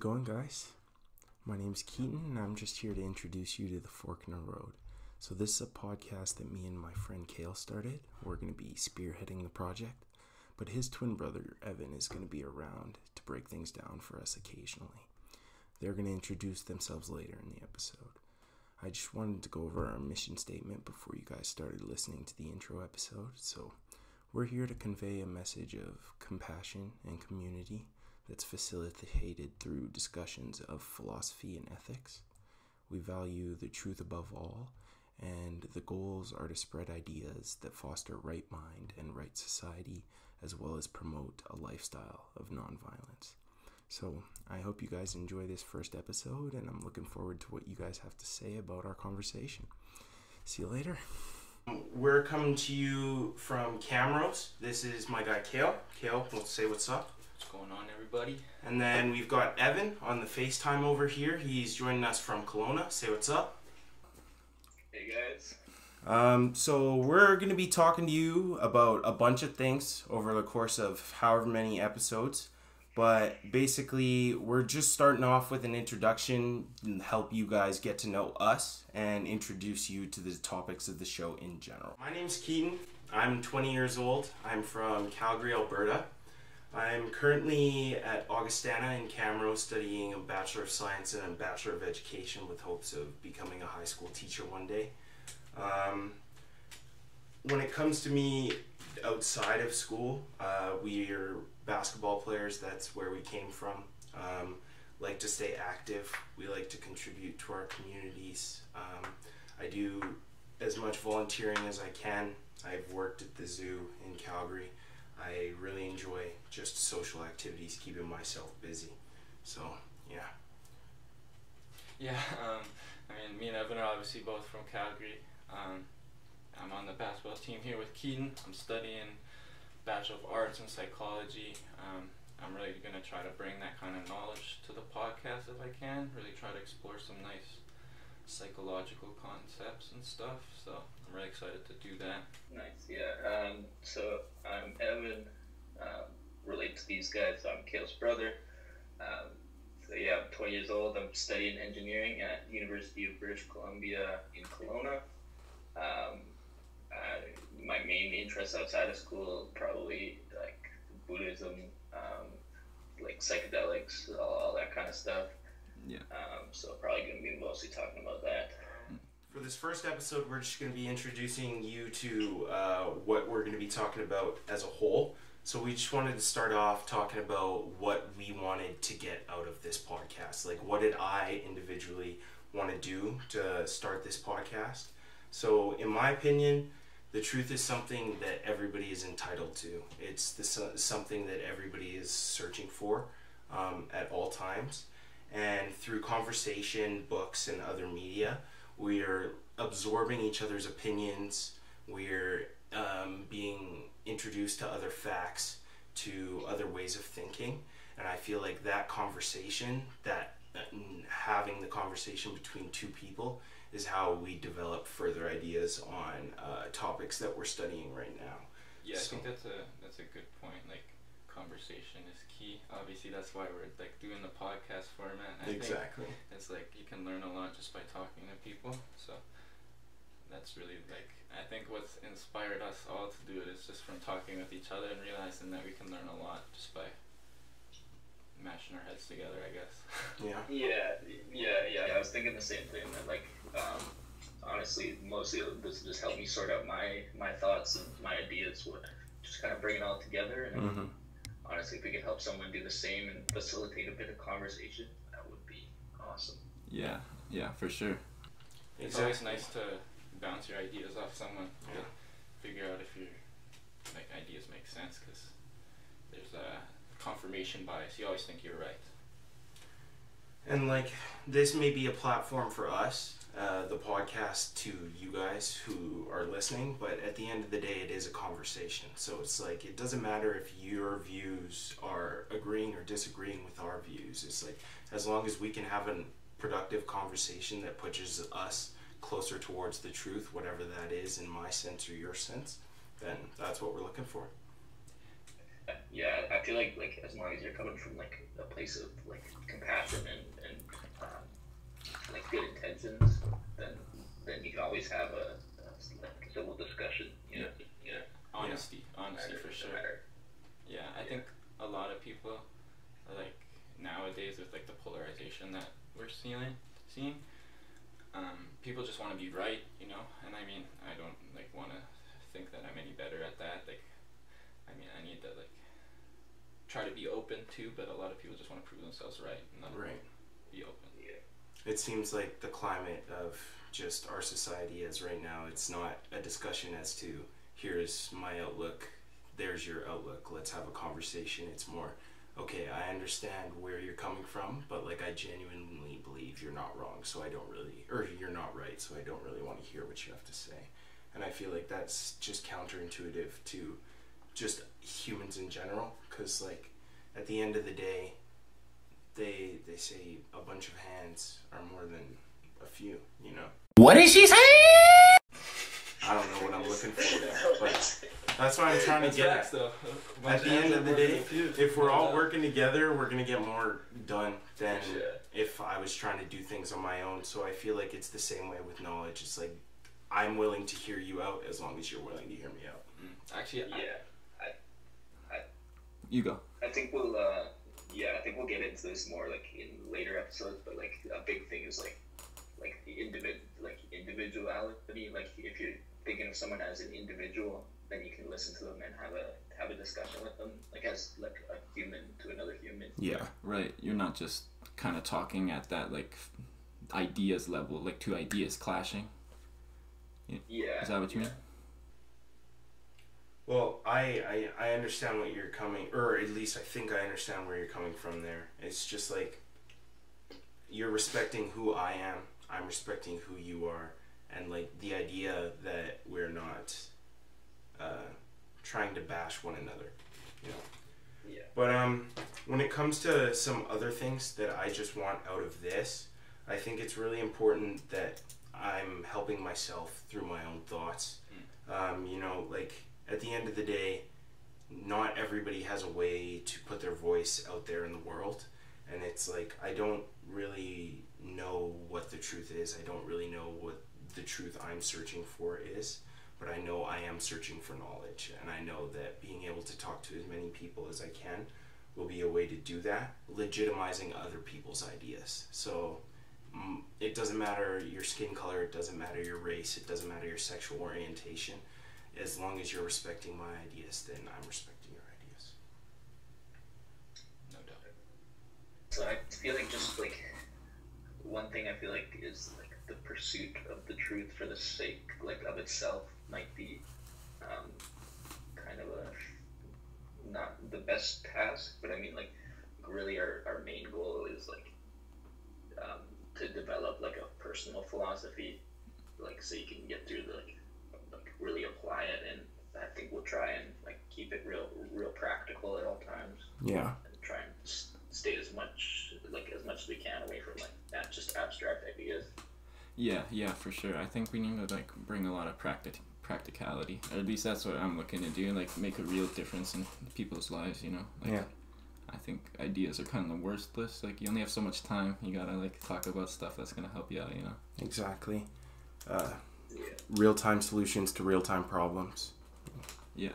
it going, guys? My name is Keaton, and I'm just here to introduce you to the Fork in the Road. So, this is a podcast that me and my friend Kale started. We're going to be spearheading the project, but his twin brother Evan is going to be around to break things down for us occasionally. They're going to introduce themselves later in the episode. I just wanted to go over our mission statement before you guys started listening to the intro episode. So, we're here to convey a message of compassion and community that's facilitated through discussions of philosophy and ethics. We value the truth above all, and the goals are to spread ideas that foster right mind and right society, as well as promote a lifestyle of nonviolence. So, I hope you guys enjoy this first episode, and I'm looking forward to what you guys have to say about our conversation. See you later. We're coming to you from Camrose. This is my guy Kale. Kale, we'll say what's up. What's going on, everybody? And then we've got Evan on the FaceTime over here. He's joining us from Kelowna. Say what's up. Hey guys. Um, so we're going to be talking to you about a bunch of things over the course of however many episodes. But basically, we're just starting off with an introduction and help you guys get to know us and introduce you to the topics of the show in general. My name's Keaton. I'm 20 years old. I'm from Calgary, Alberta. I'm currently at Augustana in Camrose studying a Bachelor of Science and a Bachelor of Education with hopes of becoming a high school teacher one day. Um, when it comes to me outside of school, uh, we are basketball players. That's where we came from. Um, like to stay active. We like to contribute to our communities. Um, I do as much volunteering as I can. I've worked at the zoo in Calgary. I really enjoy just social activities, keeping myself busy. So, yeah. Yeah, um, I mean, me and Evan are obviously both from Calgary. Um, I'm on the basketball team here with Keaton. I'm studying Bachelor of Arts in Psychology. Um, I'm really going to try to bring that kind of knowledge to the podcast if I can. Really try to explore some nice psychological concepts and stuff. So I'm really excited to do that. Nice, yeah. Um, so I'm Evan. Um, relate to these guys. I'm Kale's brother. Um, so yeah, I'm 20 years old. I'm studying engineering at University of British Columbia in Kelowna. Um, I, my main interests outside of school probably like Buddhism, um, like psychedelics, all, all that kind of stuff. Yeah. Um, so probably gonna be mostly talking about that. For this first episode, we're just going to be introducing you to uh, what we're going to be talking about as a whole. So we just wanted to start off talking about what we wanted to get out of this podcast. Like, what did I individually want to do to start this podcast? So, in my opinion, the truth is something that everybody is entitled to. It's something that everybody is searching for um, at all times. And through conversation, books, and other media, we're absorbing each other's opinions. We're um, being introduced to other facts, to other ways of thinking. And I feel like that conversation, that uh, having the conversation between two people, is how we develop further ideas on uh, topics that we're studying right now. Yeah, I think that's a that's a good point. Like conversation is key. Obviously, that's why we're like doing the podcast format. I think Exactly. it's like you can learn a lot just by talking to people. So that's really like I think what's inspired us all to do it is just from talking with each other and realizing that we can learn a lot just by mashing our heads together. I guess. Yeah. Yeah, yeah, yeah. I was thinking the same thing. That like, um, honestly, mostly this just helped me sort out my my thoughts and my ideas. What just kind of bring it all together. And hmm honestly, if we could help someone do the same and facilitate a bit of conversation, that would be awesome. Yeah, yeah, for sure. It's always nice to bounce your ideas off someone. to Yeah. Figure out if your like ideas make sense because there's a confirmation bias. You always think you're right. And like this may be a platform for us, uh, the podcast, to you guys who are listening. But at the end of the day, it is a conversation. So it's like it doesn't matter if your views are agreeing or disagreeing with our views. It's like as long as we can have a productive conversation that pushes us closer towards the truth, whatever that is in my sense or your sense, then that's what we're looking for. yeah. I feel like like as long as you're coming from like a place of like compassion and like good intentions, then then you can always have a, a civil discussion. You know? Yeah. Honesty, honesty for sure. Yeah, I Yeah. think a lot of people, like nowadays with like the polarization that we're seeing, seeing, um, people just want to be right, you know. And I mean, I don't like want to think that I'm any better at that. Like, I mean, I need to like try to be open too, but a lot of people just want to prove themselves right and Right. It seems like the climate of just our society is right now, it's not a discussion as to here's my outlook, there's your outlook, let's have a conversation. It's more, okay, I understand where you're coming from, but like I genuinely believe you're not wrong, so I don't really, or you're not right, so I don't really want to hear what you have to say. And I feel like that's just counterintuitive to just humans in general, because like at the end of the day, they they say a bunch of hands are more than a few, you know. What did she say? I don't know what I'm looking for there, but that's what I'm trying to That's get facts, at. though. At the end of the day, if we're all working together, we're gonna get more done than Yeah. if I was trying to do things on my own. So I feel like it's the same way with knowledge. It's like I'm willing to hear you out as long as you're willing to hear me out. Mm. Actually, I, Yeah. You go. I think we'll uh yeah, I think we'll get into this more like in later episodes, but like a big thing is like like the individ like individuality. Like if you're thinking of someone as an individual, then you can listen to them and have a have a discussion with them, like as like a human to another human. Yeah. Right. You're not just kind of talking at that like ideas level, like two ideas clashing. Yeah. Is that what you yeah. mean? Well, I, I I understand what you're coming, or at least I think I understand where you're coming from. There, it's just like you're respecting who I am. I'm respecting who you are, and like the idea that we're not uh, trying to bash one another, you know. Yeah. But um, when it comes to some other things that I just want out of this, I think it's really important that I'm helping myself through my own thoughts. Um, you know, like at the end of the day, not everybody has a way to put their voice out there in the world. And it's like, I don't really know what the truth is. I don't really know what the truth I'm searching for is. But I know I am searching for knowledge. And I know that being able to talk to as many people as I can will be a way to do that, legitimizing other people's ideas. So mm, it doesn't matter your skin color, it doesn't matter your race, it doesn't matter your sexual orientation. As long as you're respecting my ideas, then I'm respecting your ideas. no doubt. So I feel like just like one thing I feel like is like the pursuit of the truth for the sake like of itself might be um, kind of a not the best task, but I mean like really our, our main goal is like um, to develop like a personal philosophy, like so you can get through the like like really apply it and I think we'll try and like keep it real real practical at all times Yeah. and try and stay as much like as much as we can away from like that just abstract ideas. Yeah, yeah, for sure. I think we need to like bring a lot of practic- practicality, or at least that's what I'm looking to do. Like make a real difference in people's lives. You know. Like, Yeah. I think ideas are kind of the worst list. Like you only have so much time. You gotta like talk about stuff that's gonna help you out. You know. Exactly. Uh, Yeah. Real time solutions to real time problems. Yeah.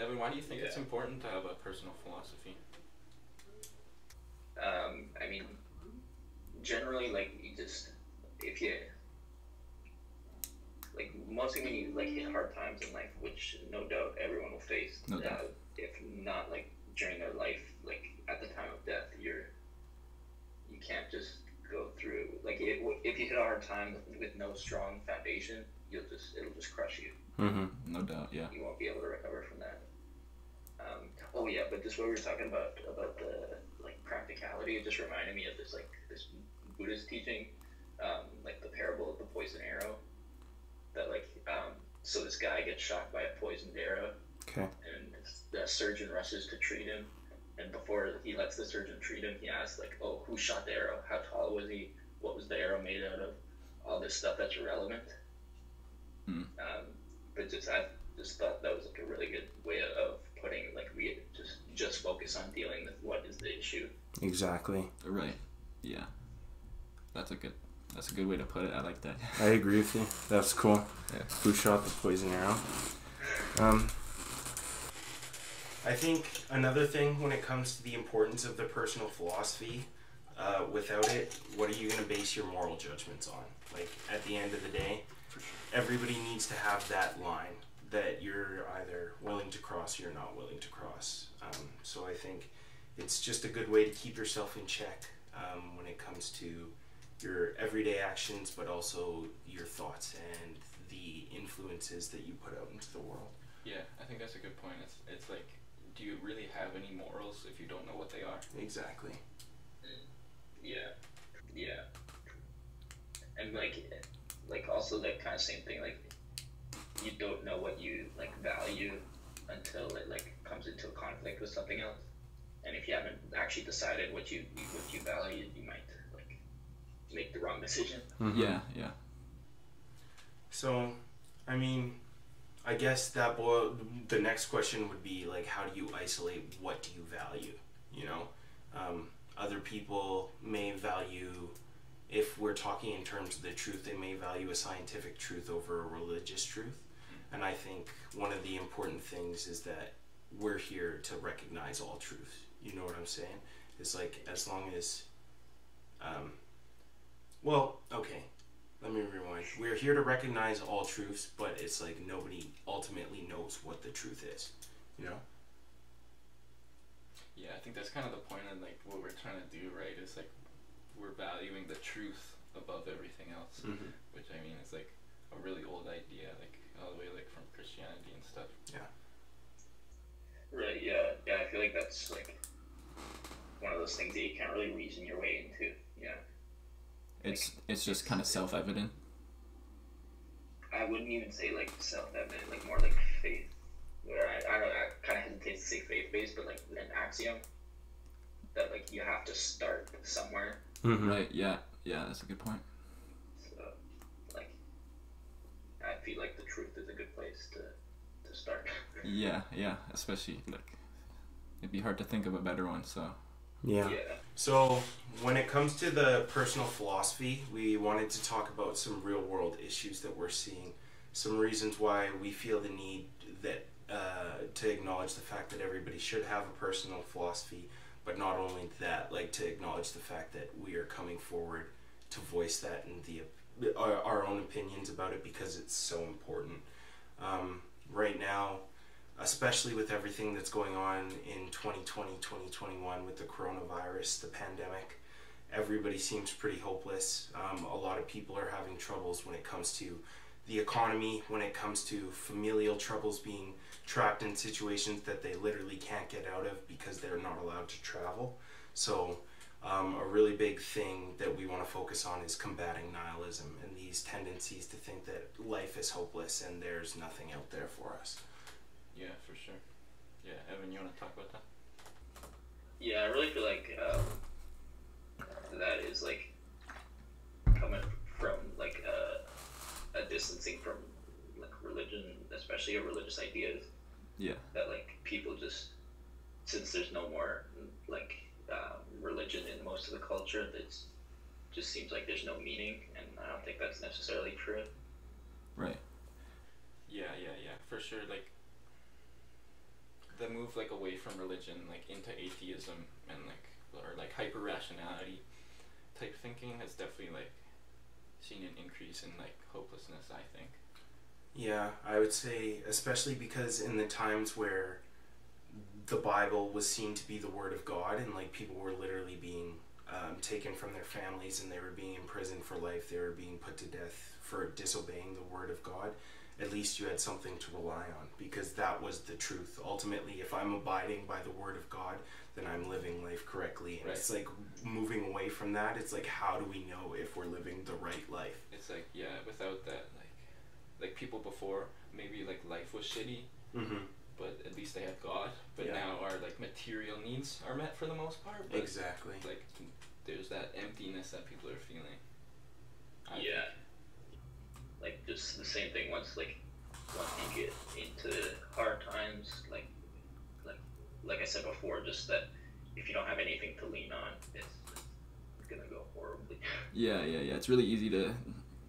Evan, why do you think it's important to have a personal philosophy? Um, I mean, generally, like you just if you like mostly when you like hit hard times in life, which no doubt everyone will face. No uh, doubt. If not like during their life, like at the time of death, you're you can't just go through like it, if you hit a hard time with no strong foundation, you'll just it'll just crush you. Mm-hmm. No doubt. Yeah. you won't be able to recover from that. Um, oh yeah, but just what we were talking about about the like practicality, it just reminded me of this like this Buddhist teaching, um, like the parable of the poisoned arrow. That like um, so this guy gets shot by a poisoned arrow, Okay. and the surgeon rushes to treat him. And before he lets the surgeon treat him, he asks like, "Oh, who shot the arrow? How tall was he? What was the arrow made out of? All this stuff that's irrelevant." Hmm. Um, but just I just thought that was like a really good way of putting like we just just focus on dealing with what is the issue. Exactly. Right. Yeah. That's a good. That's a good way to put it. I like that. I agree with you. That's cool. Yeah. Who shot the poison arrow? Um, I think another thing when it comes to the importance of the personal philosophy, uh, without it, what are you going to base your moral judgments on? Like, at the end of the day, For sure. everybody needs to have that line that you're either willing to cross or you're not willing to cross. Um, so I think it's just a good way to keep yourself in check um, when it comes to your everyday actions, but also your thoughts and the influences that you put out into the world. Yeah, I think that's a good point. It's it's like, do you really have any morals if you don't know what they are? Exactly. Yeah, yeah, and like, like also that kind of same thing. Like, you don't know what you like value until it like comes into a conflict with something else. And if you haven't actually decided what you what you value, you might like make the wrong decision. Mm-hmm. Yeah. Yeah. So, I mean, I guess that boil. The next question would be like, how do you isolate what do you value? You know, um, other people may value. If we're talking in terms of the truth, they may value a scientific truth over a religious truth. And I think one of the important things is that we're here to recognize all truths. You know what I'm saying? It's like as long as, um, well, okay, let me rewind. We're here to recognize all truths, but it's like nobody ultimately knows what the truth is. You know? Yeah, I think that's kind of the point of like what we're trying to do, right? Is like we're valuing the truth above everything else, Mm-hmm. which I mean is like a really old idea, like all the way like from Christianity and stuff. Yeah. Right. Yeah. Yeah. I feel like that's like one of those things that you can't really reason your way into. Yeah. It's it's just kind of self-evident. I wouldn't even say like self-evident, like more like faith. Where I, I don't, I kind of hesitate to say faith-based, but like an axiom that like you have to start somewhere. Mm-hmm. Right. Yeah. Yeah. That's a good point. So, like, I feel like the truth is a good place to to start. Yeah. Yeah. Especially like, it'd be hard to think of a better one. So. Yeah. yeah. So, when it comes to the personal philosophy, we wanted to talk about some real world issues that we're seeing, some reasons why we feel the need that uh, to acknowledge the fact that everybody should have a personal philosophy, but not only that, like to acknowledge the fact that we are coming forward to voice that and the our, our own opinions about it because it's so important. Um, right now, especially with everything that's going on in 2020, 2021 with the coronavirus, the pandemic, everybody seems pretty hopeless. Um, a lot of people are having troubles when it comes to the economy, when it comes to familial troubles, being trapped in situations that they literally can't get out of because they're not allowed to travel. So, um, a really big thing that we want to focus on is combating nihilism and these tendencies to think that life is hopeless and there's nothing out there for us. Yeah, for sure. Yeah, Evan, you want to talk about that? Yeah, I really feel like um, that is like coming from like a, a distancing from like religion, especially religious ideas. Yeah. That like people just since there's no more like um, religion in most of the culture, that just seems like there's no meaning, and I don't think that's necessarily true. Right. Yeah, yeah, yeah, for sure. Like the move like away from religion, like into atheism and like or like hyper rationality type thinking has definitely like seen an increase in like hopelessness. I think. Yeah, I would say, especially because in the times where the Bible was seen to be the Word of God, and like people were literally being um, taken from their families and they were being imprisoned for life, they were being put to death for disobeying the Word of God. At least you had something to rely on because that was the truth. Ultimately, if I'm abiding by the Word of God, then I'm living life correctly. And Right. it's like moving away from that, it's like, how do we know if we're living the right life? It's like yeah, without that like like people before maybe like life was shitty, Mm-hmm. but at least they had God. But Yeah. now our like material needs are met for the most part. But Exactly. like there's that emptiness that people are feeling. I think. Yeah. Like just the same thing once like once you get into hard times, like like like I said before, just that if you don't have anything to lean on, it's, it's gonna go horribly. Yeah, yeah, yeah. It's really easy to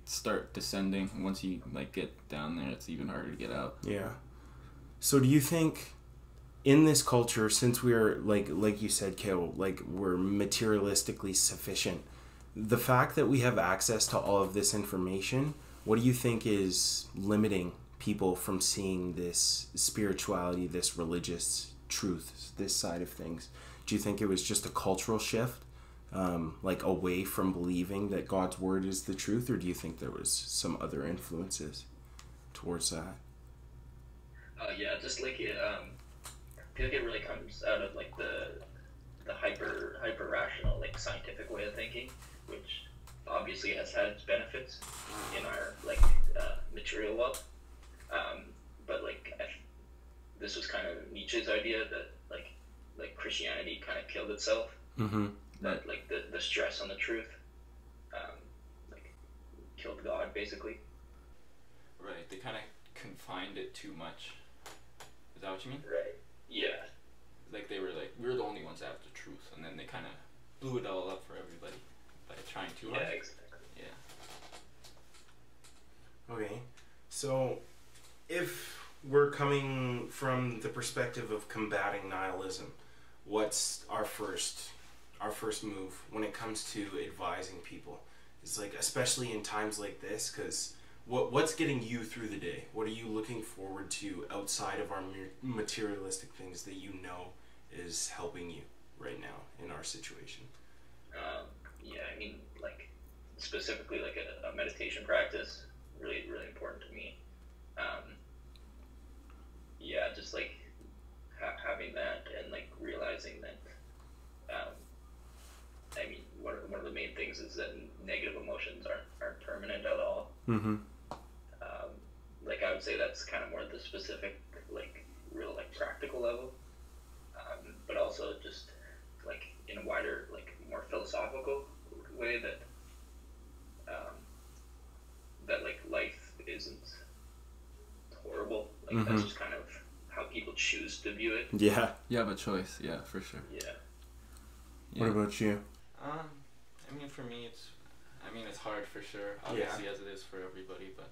start descending. Once you like get down there, it's even harder to get out. Yeah. So do you think in this culture, since we're like like you said, Kale, like we're materialistically sufficient, the fact that we have access to all of this information, what do you think is limiting people from seeing this spirituality, this religious truth, this side of things? Do you think it was just a cultural shift? Um, like away from believing that God's word is the truth, or do you think there was some other influences towards that? Uh, yeah, just like it, um, I feel like it really comes out of like the the hyper hyper rational like scientific way of thinking, which obviously has had its benefits in our like uh, material wealth. Um, but like I, this was kind of Nietzsche's idea that like like Christianity kind of killed itself. Mm-hmm. That like the the stress on the truth, um, like killed God basically. Right. They kind of confined it too much. Is that what you mean? Right. Yeah. Like they were like, we're the only ones that have the truth, and then they kind of blew it all up for everybody by trying too Yeah. Exactly. Yeah. Okay, so if we're coming from the perspective of combating nihilism, what's our first our first move when it comes to advising people? It's like especially in times like this, because what what's getting you through the day? What are you looking forward to outside of our materialistic things that you know is helping you right now in our situation? Um, yeah, I mean, like specifically like a, a meditation practice, really, really important to me. Um, yeah, just like ha- having that and like realizing that. Um, I mean, one of, one of the main things is that negative emotions aren't aren't permanent at all. Mm-hmm. Um, like I would say that's kind of more the specific, like real like practical level, um, but also just like in a wider, like more philosophical way that um, that like life isn't horrible. Like that's Mhm. just kind of how people choose to view it. Yeah. You have a choice, yeah, for sure. Yeah. Yeah. What about you? Um, I mean, for me, it's, I mean, it's hard for sure, obviously, as it is for everybody, but,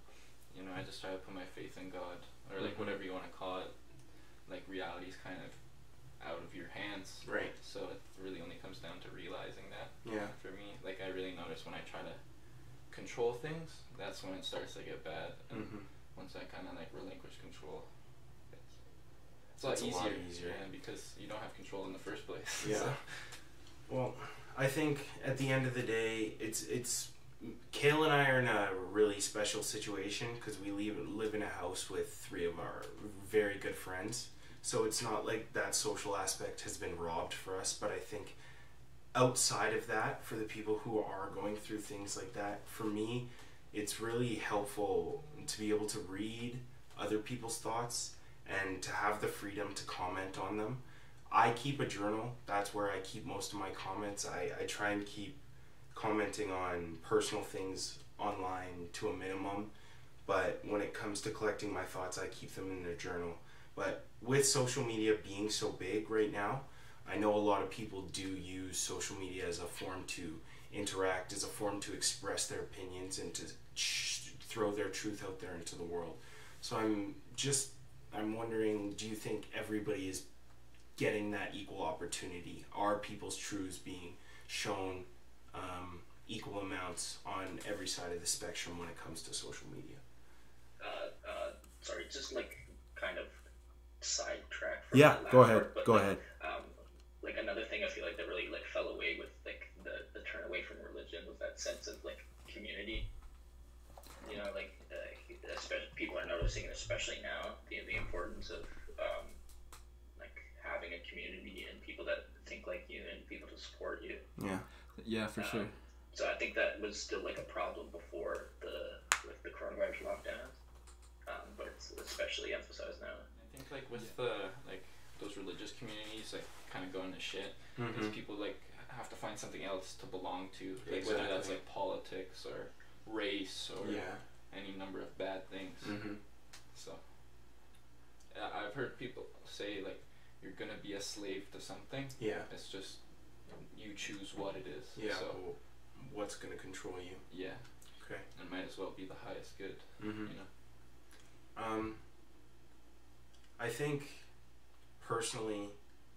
you know, I just try to put my faith in God, or, like, Mhm. whatever you want to call it. Like, reality's kind of out of your hands. Right. So it really only comes down to realizing that. Yeah. For me, like, I really notice when I try to control things, that's when it starts to get bad. And Mm-hmm. once I kind of, like, relinquish control, it's, it's a lot a easier. lot easier. Yeah, because you don't have control in the first place. Yeah. So- Well, I think at the end of the day, it's it's Kale and I are in a really special situation because we live live in a house with three of our very good friends. So it's not like that social aspect has been robbed for us, but I think outside of that, for the people who are going through things like that, for me, it's really helpful to be able to read other people's thoughts and to have the freedom to comment on them. I keep a journal. That's where I keep most of my comments. I, I try and keep commenting on personal things online to a minimum. But when it comes to collecting my thoughts, I keep them in a journal. But with social media being so big right now, I know a lot of people do use social media as a form to interact, as a form to express their opinions and to throw their truth out there into the world. So I'm just I'm wondering, do you think everybody is getting that equal opportunity? Are people's truths being shown um, equal amounts on every side of the spectrum when it comes to social media? Uh, uh, sorry, just like kind of sidetrack. from Yeah, go ahead. but, Go like, ahead. um, like another thing I feel like that really like fell away with like the, the turn away from religion was that sense of like community. You know, like uh, especially people are noticing, especially now, the, the importance of um, like having a community and people that think like you and people to support you. Yeah. Yeah, for Um, sure. So I think that was still like a problem before the with the coronavirus lockdown, um, but it's especially emphasized now. Think like with the like those religious communities like kind of going to shit because Mm-hmm. people like have to find something else to belong to, like whether that's like politics or race or Yeah. any number of bad things. Mm-hmm. So I- I've heard people say like you're gonna be a slave to something. Yeah. It's just you choose what it is. Yeah. So well, what's gonna control you? yeah, Okay. it might as well be the highest good. Mm-hmm. You know. Um, I think personally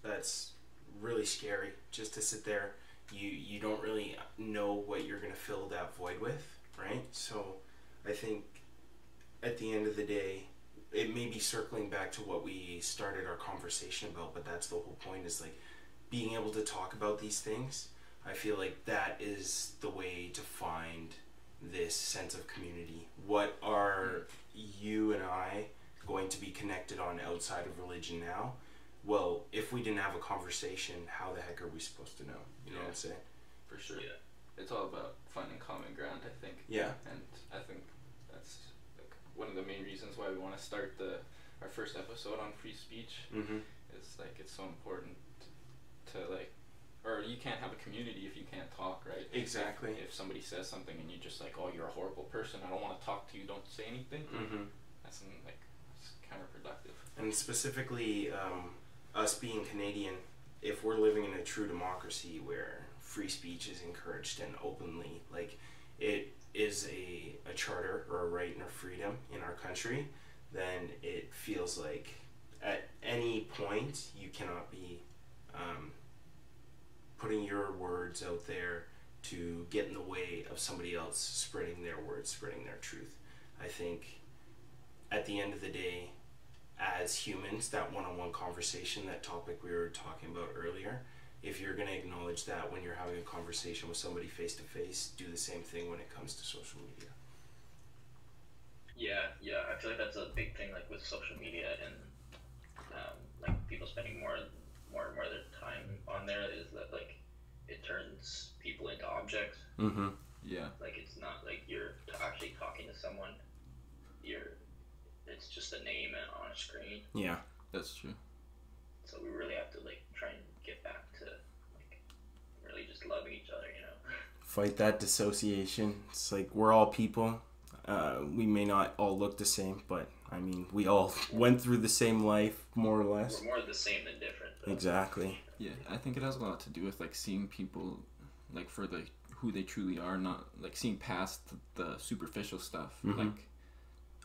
that's really scary just to sit there. You you don't really know what you're gonna fill that void with, right? So I think at the end of the day, it may be circling back to what we started our conversation about, but that's the whole point is like being able to talk about these things. I feel like that is the way to find this sense of community. What are you and I going to be connected on outside of religion now? Well, if we didn't have a conversation, how the heck are we supposed to know? You know what I'm saying? For sure. Yeah. It's all about finding common ground, I think. Yeah. And I think that's like one of the main reasons why we want to start the our first episode on free speech. Mm-hmm. Is like it's so important to like, or you can't have a community if you can't talk, right? Exactly. If, if somebody says something and you're just like, oh, you're a horrible person. I don't want to talk to you. Don't say anything. Mm-hmm. That's like that's counterproductive. And specifically, um, us being Canadian, if we're living in a true democracy where free speech is encouraged and openly, like it is a, a charter or a right and a freedom in our country, then it feels like at any point you cannot be um, putting your words out there to get in the way of somebody else spreading their words, spreading their truth. I think at the end of the day, as humans, that one on one conversation, that topic we were talking about earlier, if you're going to acknowledge that when you're having a conversation with somebody face to face, do the same thing when it comes to social media. Yeah, yeah. I feel like that's a big thing, like with social media and um, like people spending more, more and more of their time on there. Is that like it turns people into objects? Mm-hmm. Yeah. Like it's not like you're actually talking to someone. You're, it's just a name and on a screen. Yeah. That's true. So we really have to like try and get back to like really just loving each other. You know. Fight that dissociation. It's like we're all people. Uh, we may not all look the same, but I mean, we all went through the same life, more or less. We're more the same than different. though. Exactly. Yeah, I think it has a lot to do with like seeing people like for the who they truly are, not like seeing past the, the superficial stuff, Mhm. like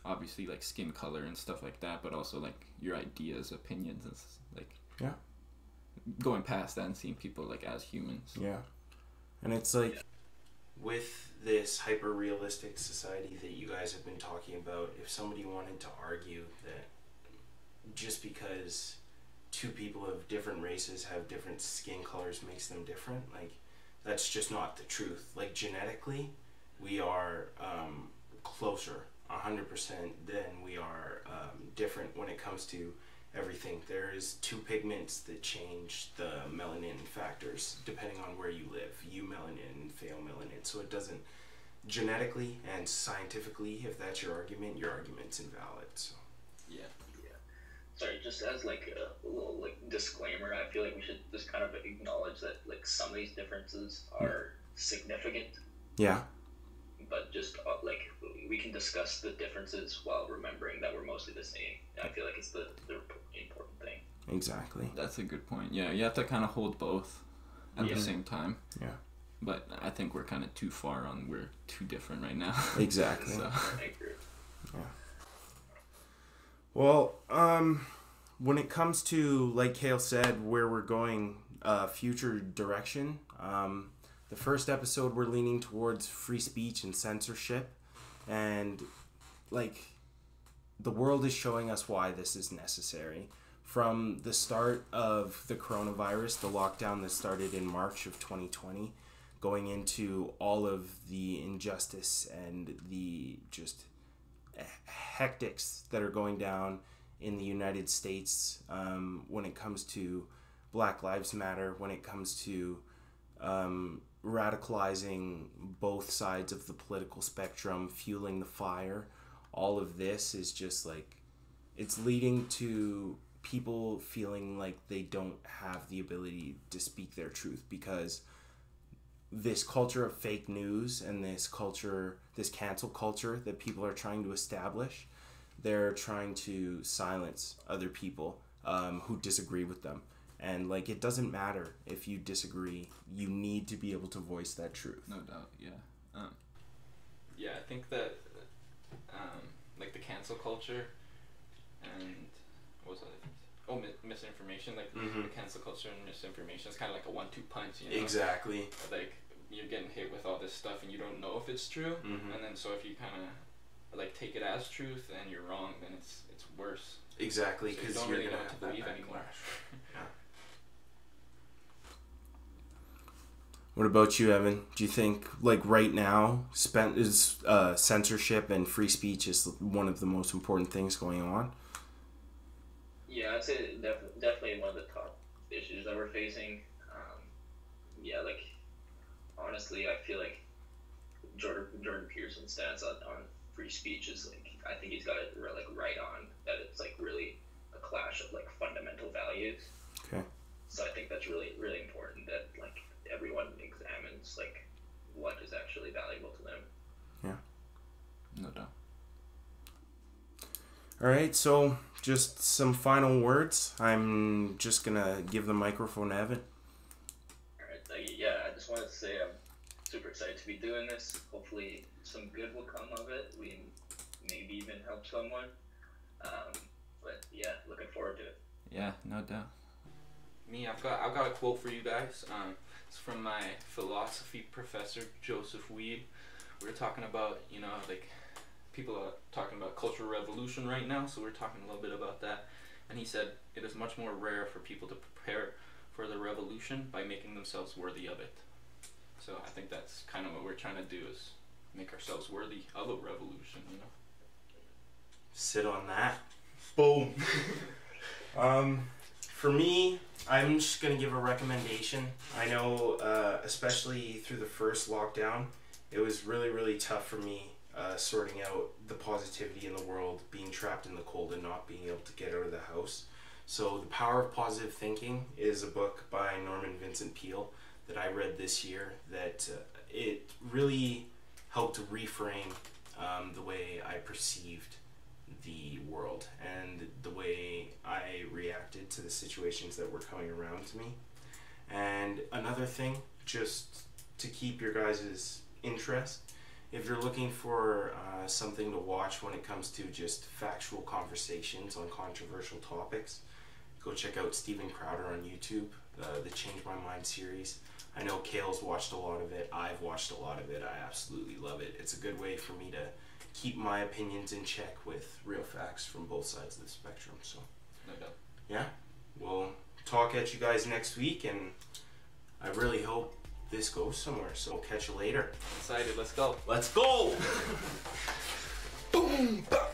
obviously like skin color and stuff like that, but also like your ideas, opinions, and like Yeah. going past that and seeing people like as humans. Yeah. And it's like with this hyper realistic society that you guys have been talking about, if somebody wanted to argue that just because two people of different races have different skin colors makes them different, like that's just not the truth. Like genetically, we are um, closer, hundred percent, than we are um, different when it comes to everything. There is two pigments that change the melanin factors depending on where you live. eumelanin and pheomelanin. So it doesn't genetically and scientifically, if that's your argument, your argument's invalid. So Yeah. Sorry, just as like a little like disclaimer, I feel like we should just kind of acknowledge that like some of these differences are significant, yeah, but just uh, like we can discuss the differences while remembering that we're mostly the same. I feel like it's the, the important thing. exactly. That's a good point. Yeah, you have to kind of hold both at Yeah. the same time. Yeah. But I think we're kind of too far on. We're too different right now. Exactly. so, I agree. Well, um, when it comes to, like Kale said, where we're going, uh, future direction, um, the first episode we're leaning towards free speech and censorship. And, like, the world is showing us why this is necessary. From the start of the coronavirus, the lockdown that started in March of 2020, going into all of the injustice and the just hectics that are going down in the United States um, when it comes to Black Lives Matter, when it comes to um, radicalizing both sides of the political spectrum, fueling the fire. All of this is just like it's leading to people feeling like they don't have the ability to speak their truth because this culture of fake news and this culture, this cancel culture that people are trying to establish, they're trying to silence other people um, who disagree with them. And like, it doesn't matter if you disagree. You need to be able to voice that truth. No doubt. Yeah. Um, Yeah, I think that um, like the cancel culture and what was that? Oh, mi- misinformation. Like Mhm. the cancel culture and misinformation is kind of like a one-two punch. You know? Exactly. Like you're getting hit with all this stuff and you don't know if it's true. Mhm. And then so if you kind of like take it as truth and you're wrong, then it's it's worse. Exactly, So you don't you're really gonna know what have to that believe anymore. backlash. Yeah. What about you, Evan? Do you think, like right now, spent is uh, censorship and free speech is one of the most important things going on? Yeah, I'd say def- definitely one of the top issues that we're facing. Um, yeah, like honestly, I feel like Jordan Jordan Peterson's stance on, on free speech is like I think he's got it re- like right on that it's like really a clash of like fundamental values. Okay. So I think that's really really important that everyone examines like what is actually valuable to them. Yeah, no doubt. All right, so just some final words. I'm just gonna give the microphone to Evan. Alright, like, yeah, I just wanted to say I'm super excited to be doing this. Hopefully, some good will come of it. We maybe even help someone. Um, but yeah, looking forward to it. Yeah. No doubt. Me, I've got I've got a quote for you guys. Um, it's from my philosophy professor Joseph Weed. We were talking about you know like people are talking about cultural revolution right now, so we're talking a little bit about that. And he said it is much more rare for people to prepare for the revolution by making themselves worthy of it. So I think that's kind of what we're trying to do is make ourselves worthy of a revolution. You know. Sit on that. Boom. um, for me, I'm just gonna give a recommendation. I know, uh, especially through the first lockdown, it was really, really tough for me uh, sorting out the positivity in the world, being trapped in the cold and not being able to get out of the house. So, The Power of Positive Thinking is a book by Norman Vincent Peale that I read this year that uh, it really helped reframe um, the way I perceived the world and the way I reacted to the situations that were coming around to me. And another thing, just to keep your guys' interest, if you're looking for uh, something to watch when it comes to just factual conversations on controversial topics, go check out Steven Crowder on YouTube, uh, the Change My Mind series. I know Kale's watched a lot of it. I've watched a lot of it. I absolutely love it. It's a good way for me to keep my opinions in check with real facts from both sides of the spectrum. So, No doubt. Yeah, we'll talk at you guys next week, and I really hope this goes somewhere. So, we'll catch you later. Excited. Let's go. Let's go! Boom! Bah!